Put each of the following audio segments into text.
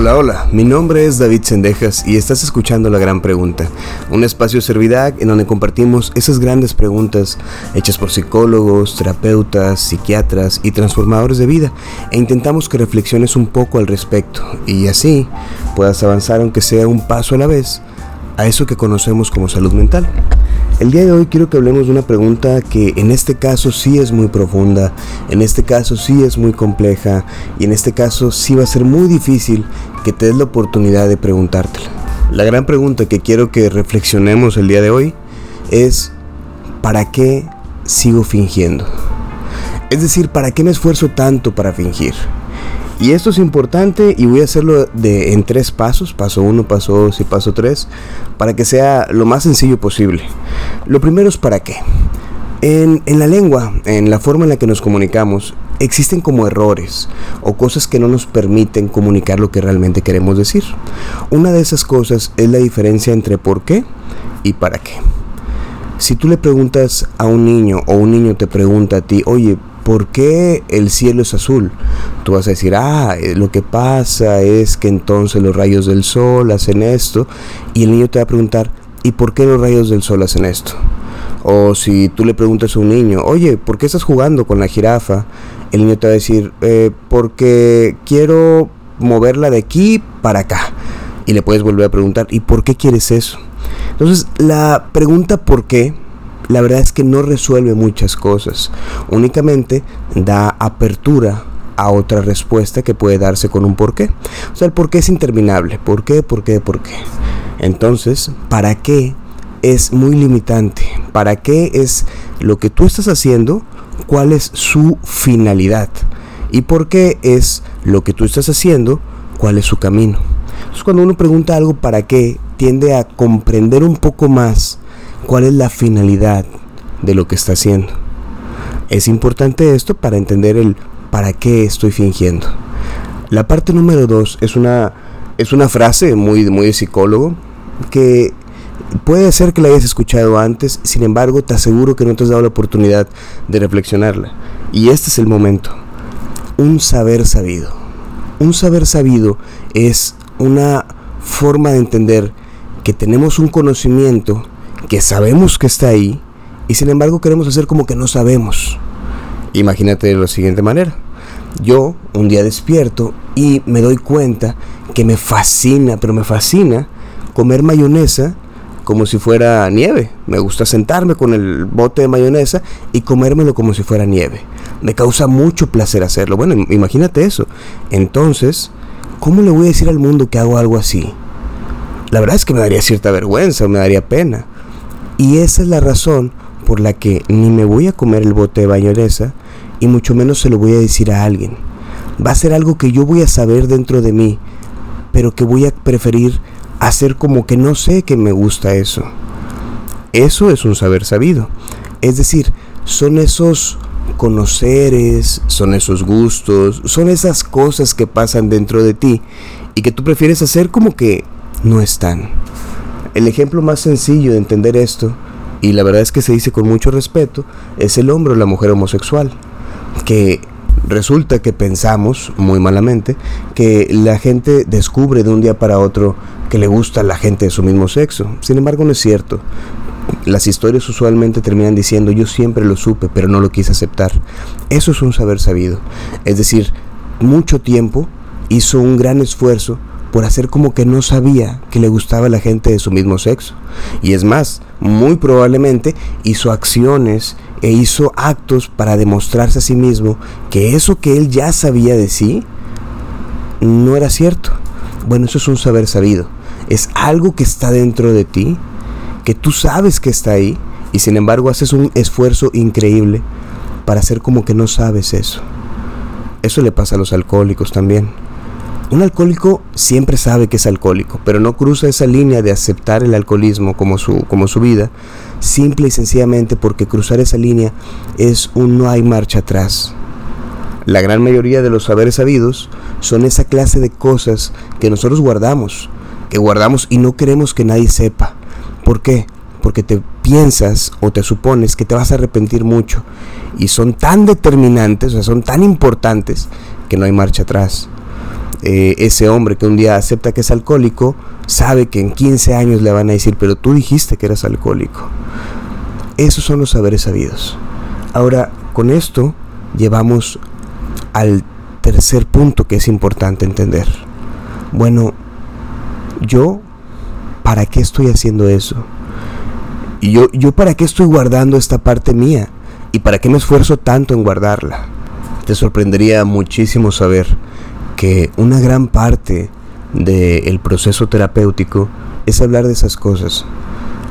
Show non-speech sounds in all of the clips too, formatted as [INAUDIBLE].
Hola, hola, mi nombre es David Sendejas y estás escuchando La Gran Pregunta, un espacio Servidac en donde compartimos esas grandes preguntas hechas por psicólogos, terapeutas, psiquiatras y transformadores de vida e intentamos que reflexiones un poco al respecto y así puedas avanzar aunque sea un paso a la vez a eso que conocemos como salud mental. El día de hoy quiero que hablemos de una pregunta que en este caso sí es muy profunda, en este caso sí es muy compleja y en este caso sí va a ser muy difícil que te des la oportunidad de preguntártela. La gran pregunta que quiero que reflexionemos el día de hoy es ¿para qué sigo fingiendo? Es decir, ¿para qué me esfuerzo tanto para fingir? Y esto es importante y voy a hacerlo de, en tres pasos, paso uno, paso dos y paso tres, para que sea lo más sencillo posible. Lo primero es para qué. En, en, la lengua, en la forma en la que nos comunicamos, existen como errores o cosas que no nos permiten comunicar lo que realmente queremos decir. Una de esas cosas es la diferencia entre por qué y para qué. Si tú le preguntas a un niño o un niño te pregunta a ti, oye, ¿por qué el cielo es azul? Tú vas a decir, ah, eh, lo que pasa es que entonces los rayos del sol hacen esto. Y el niño te va a preguntar, ¿y por qué los rayos del sol hacen esto? O si tú le preguntas a un niño, oye, ¿por qué estás jugando con la jirafa? El niño te va a decir, eh, porque quiero moverla de aquí para acá. Y le puedes volver a preguntar, ¿y por qué quieres eso? Entonces, la pregunta ¿por qué? La verdad es que no resuelve muchas cosas, únicamente da apertura a otra respuesta que puede darse con un porqué. O sea, el porqué es interminable. ¿Por qué? ¿Por qué? ¿Por qué? Entonces, ¿para qué? Es muy limitante. ¿Para qué es lo que tú estás haciendo? ¿Cuál es su finalidad? ¿Y por qué es lo que tú estás haciendo? ¿Cuál es su camino? Entonces, cuando uno pregunta algo para qué, tiende a comprender un poco más cuál es la finalidad de lo que está haciendo. Es importante esto para entender el para qué estoy fingiendo. La parte número dos es una, es una frase muy, muy psicólogo que puede ser que la hayas escuchado antes, sin embargo te aseguro que no te has dado la oportunidad de reflexionarla. Y este es el momento. Un saber sabido. Un saber sabido es una forma de entender que tenemos un conocimiento que sabemos que está ahí y sin embargo queremos hacer como que no sabemos. Imagínate de la siguiente manera. Yo un día despierto y me doy cuenta que me fascina, pero me fascina comer mayonesa como si fuera nieve. Me gusta sentarme con el bote de mayonesa y comérmelo como si fuera nieve. Me causa mucho placer hacerlo. Bueno, imagínate eso. Entonces, ¿cómo le voy a decir al mundo que hago algo así? La verdad es que me daría cierta vergüenza, me daría pena. Y esa es la razón por la que ni me voy a comer el bote de mayonesa y mucho menos se lo voy a decir a alguien. Va a ser algo que yo voy a saber dentro de mí, pero que voy a preferir hacer como que no sé que me gusta eso. Eso es un saber sabido. Es decir, son esos conoceres, son esos gustos, son esas cosas que pasan dentro de ti y que tú prefieres hacer como que no están. El ejemplo más sencillo de entender esto, y la verdad es que se dice con mucho respeto, es el hombre o la mujer homosexual, que resulta que pensamos, muy malamente, que la gente descubre de un día para otro que le gusta a la gente de su mismo sexo. Sin embargo, no es cierto. Las historias usualmente terminan diciendo yo siempre lo supe, pero no lo quise aceptar. Eso es un saber sabido. Es decir, mucho tiempo hizo un gran esfuerzo por hacer como que no sabía que le gustaba la gente de su mismo sexo. Y es más, muy probablemente hizo acciones e hizo actos para demostrarse a sí mismo que eso que él ya sabía de sí no era cierto. Bueno, eso es un saber sabido. Es algo que está dentro de ti, que tú sabes que está ahí, y sin embargo haces un esfuerzo increíble para hacer como que no sabes eso. Eso le pasa a los alcohólicos también un alcohólico siempre sabe que es alcohólico, pero no cruza esa línea de aceptar el alcoholismo como su, como su vida, simple y sencillamente porque cruzar esa línea es un no hay marcha atrás. La gran mayoría de los saberes sabidos son esa clase de cosas que nosotros guardamos, que guardamos y no queremos que nadie sepa. ¿Por qué? Porque te piensas o te supones que te vas a arrepentir mucho y son tan determinantes, o sea, son tan importantes que no hay marcha atrás. Eh, ese hombre que un día acepta que es alcohólico, sabe que en 15 años le van a decir, pero tú dijiste que eras alcohólico. Esos son los saberes sabidos. Ahora, con esto llevamos al tercer punto que es importante entender. Bueno, yo, ¿para qué estoy haciendo eso? Y yo, yo, ¿para qué estoy guardando esta parte mía? ¿Y para qué me esfuerzo tanto en guardarla? Te sorprendería muchísimo saber que una gran parte del proceso terapéutico es hablar de esas cosas.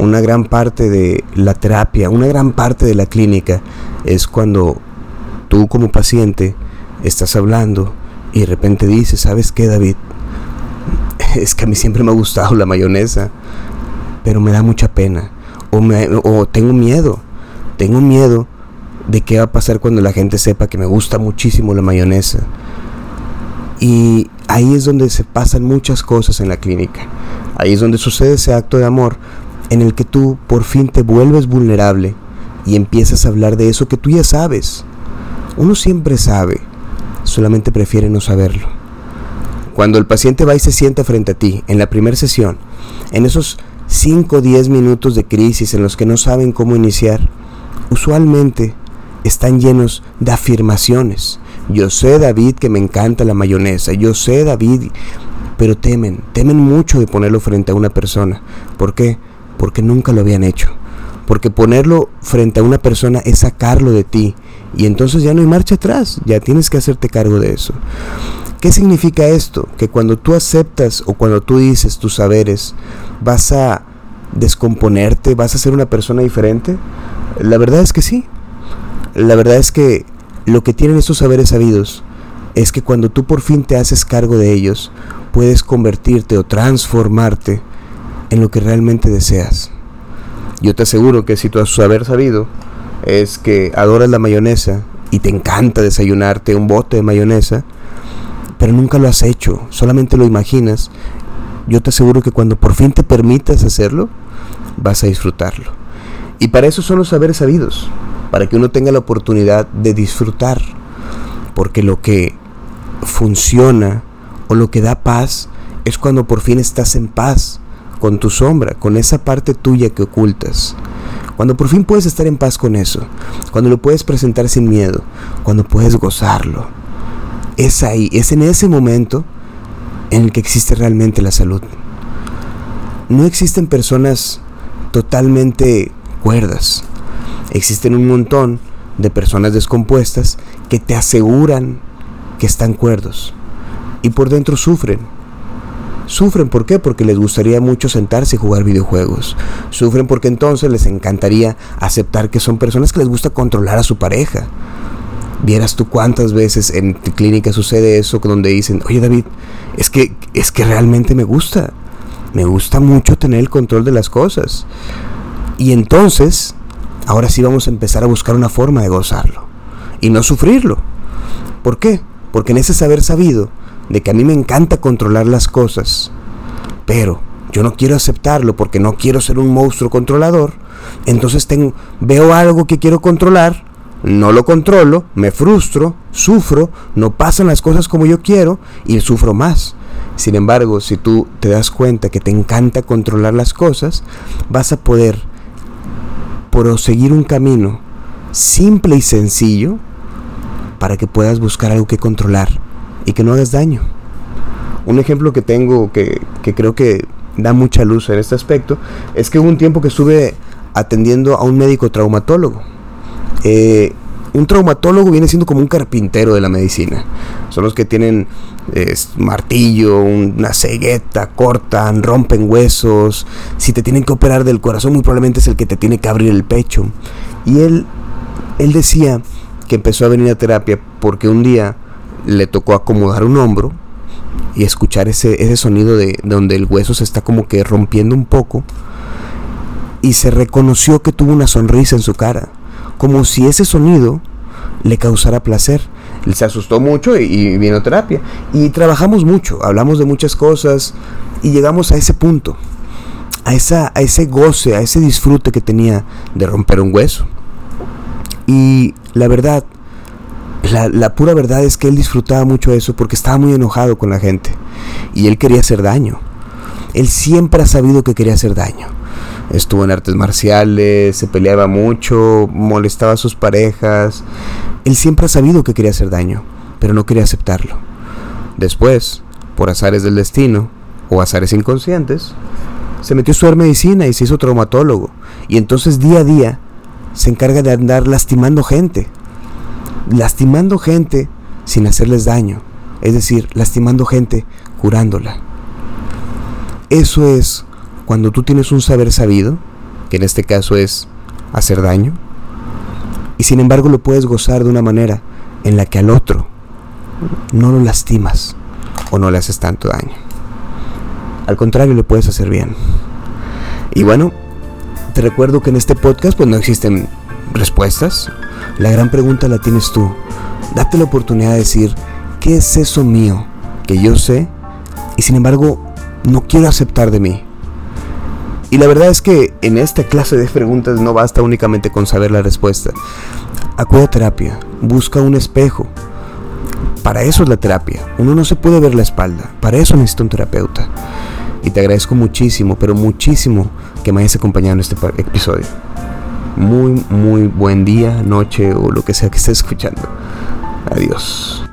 Una gran parte de la terapia, una gran parte de la clínica es cuando tú como paciente estás hablando y de repente dices, ¿sabes qué David? [LAUGHS] Es que a mí siempre me ha gustado la mayonesa, pero me da mucha pena. O, me, o tengo miedo, tengo miedo de qué va a pasar cuando la gente sepa que me gusta muchísimo la mayonesa y ahí es donde se pasan muchas cosas en la clínica. Ahí es donde sucede ese acto de amor en el que tú por fin te vuelves vulnerable y empiezas a hablar de eso que tú ya sabes. Uno siempre sabe, solamente prefiere no saberlo. Cuando el paciente va y se sienta frente a ti en la primera sesión, en esos 5 o 10 minutos de crisis en los que no saben cómo iniciar, usualmente están llenos de afirmaciones, yo sé, David, que me encanta la mayonesa. Yo sé, David, pero temen, temen mucho de ponerlo frente a una persona. ¿Por qué? Porque nunca lo habían hecho. Porque ponerlo frente a una persona es sacarlo de ti. Y entonces ya no hay marcha atrás. Ya tienes que hacerte cargo de eso. ¿Qué significa esto? Que cuando tú aceptas o cuando tú dices tus saberes, vas a descomponerte, vas a ser una persona diferente. La verdad es que sí. La verdad es que lo que tienen estos saberes sabidos es que cuando tú por fin te haces cargo de ellos, puedes convertirte o transformarte en lo que realmente deseas. Yo te aseguro que si tu saber sabido es que adoras la mayonesa y te encanta desayunarte un bote de mayonesa, pero nunca lo has hecho, solamente lo imaginas, yo te aseguro que cuando por fin te permitas hacerlo, vas a disfrutarlo. Y para eso son los saberes sabidos para que uno tenga la oportunidad de disfrutar. Porque lo que funciona o lo que da paz es cuando por fin estás en paz con tu sombra, con esa parte tuya que ocultas. Cuando por fin puedes estar en paz con eso, cuando lo puedes presentar sin miedo, cuando puedes gozarlo. Es ahí, es en ese momento en el que existe realmente la salud. No existen personas totalmente cuerdas. Existen un montón de personas descompuestas que te aseguran que están cuerdos y por dentro sufren. Sufren, ¿por qué? Porque les gustaría mucho sentarse y jugar videojuegos. Sufren porque entonces les encantaría aceptar que son personas que les gusta controlar a su pareja. Vieras tú cuántas veces en tu clínica sucede eso donde dicen, oye David, es que, es que realmente me gusta. Me gusta mucho tener el control de las cosas. Y entonces ahora sí vamos a empezar a buscar una forma de gozarlo y no sufrirlo. ¿Por qué? Porque en ese saber sabido de que a mí me encanta controlar las cosas, pero yo no quiero aceptarlo porque no quiero ser un monstruo controlador, entonces tengo, veo algo que quiero controlar, no lo controlo, me frustro, sufro, no pasan las cosas como yo quiero y sufro más. Sin embargo, si tú te das cuenta que te encanta controlar las cosas, vas a poder seguir un camino simple y sencillo para que puedas buscar algo que controlar y que no hagas daño. Un ejemplo que tengo que, creo que da mucha luz en este aspecto es que hubo un tiempo que estuve atendiendo a un médico traumatólogo. Eh, un traumatólogo viene siendo como un carpintero de la medicina. Son los que tienen martillo, una cegueta, cortan, rompen huesos. Si te tienen que operar del corazón, muy probablemente es el que te tiene que abrir el pecho. Y él, él decía que empezó a venir a terapia porque un día le tocó acomodar un hombro y escuchar ese, ese sonido de donde el hueso se está como que rompiendo un poco. Y se reconoció que tuvo una sonrisa en su cara como si ese sonido le causara placer. Él se asustó mucho y, vino a terapia. Y trabajamos mucho, hablamos de muchas cosas y llegamos a ese punto, a, esa, a ese goce, a ese disfrute que tenía de romper un hueso. Y la verdad, la, la, pura verdad es que él disfrutaba mucho eso porque estaba muy enojado con la gente y él quería hacer daño. Él siempre ha sabido que quería hacer daño. Estuvo en artes marciales, se peleaba mucho, molestaba a sus parejas. Él siempre ha sabido que quería hacer daño, pero no quería aceptarlo. Después, por azares del destino o azares inconscientes, se metió a estudiar medicina y se hizo traumatólogo. Y entonces día a día se encarga de andar lastimando gente. Lastimando gente sin hacerles daño. Es decir, lastimando gente curándola. Eso es cuando tú tienes un saber sabido, que en este caso es hacer daño, y sin embargo lo puedes gozar de una manera en la que al otro no lo lastimas o no le haces tanto daño. Al contrario, le puedes hacer bien. Y bueno, te recuerdo que en este podcast pues no existen respuestas. La gran pregunta la tienes tú. Date la oportunidad de decir, ¿qué es eso mío que yo sé y sin embargo no quiero aceptar de mí? Y la verdad es que en esta clase de preguntas no basta únicamente con saber la respuesta. Acude a terapia, busca un espejo. Para eso es la terapia. Uno no se puede ver la espalda. Para eso necesita un terapeuta. Y te agradezco muchísimo, pero muchísimo que me hayas acompañado en este episodio. Muy, muy buen día, noche o lo que sea que estés escuchando. Adiós.